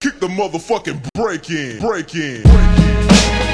Kick the motherfucking break in, break in, break in.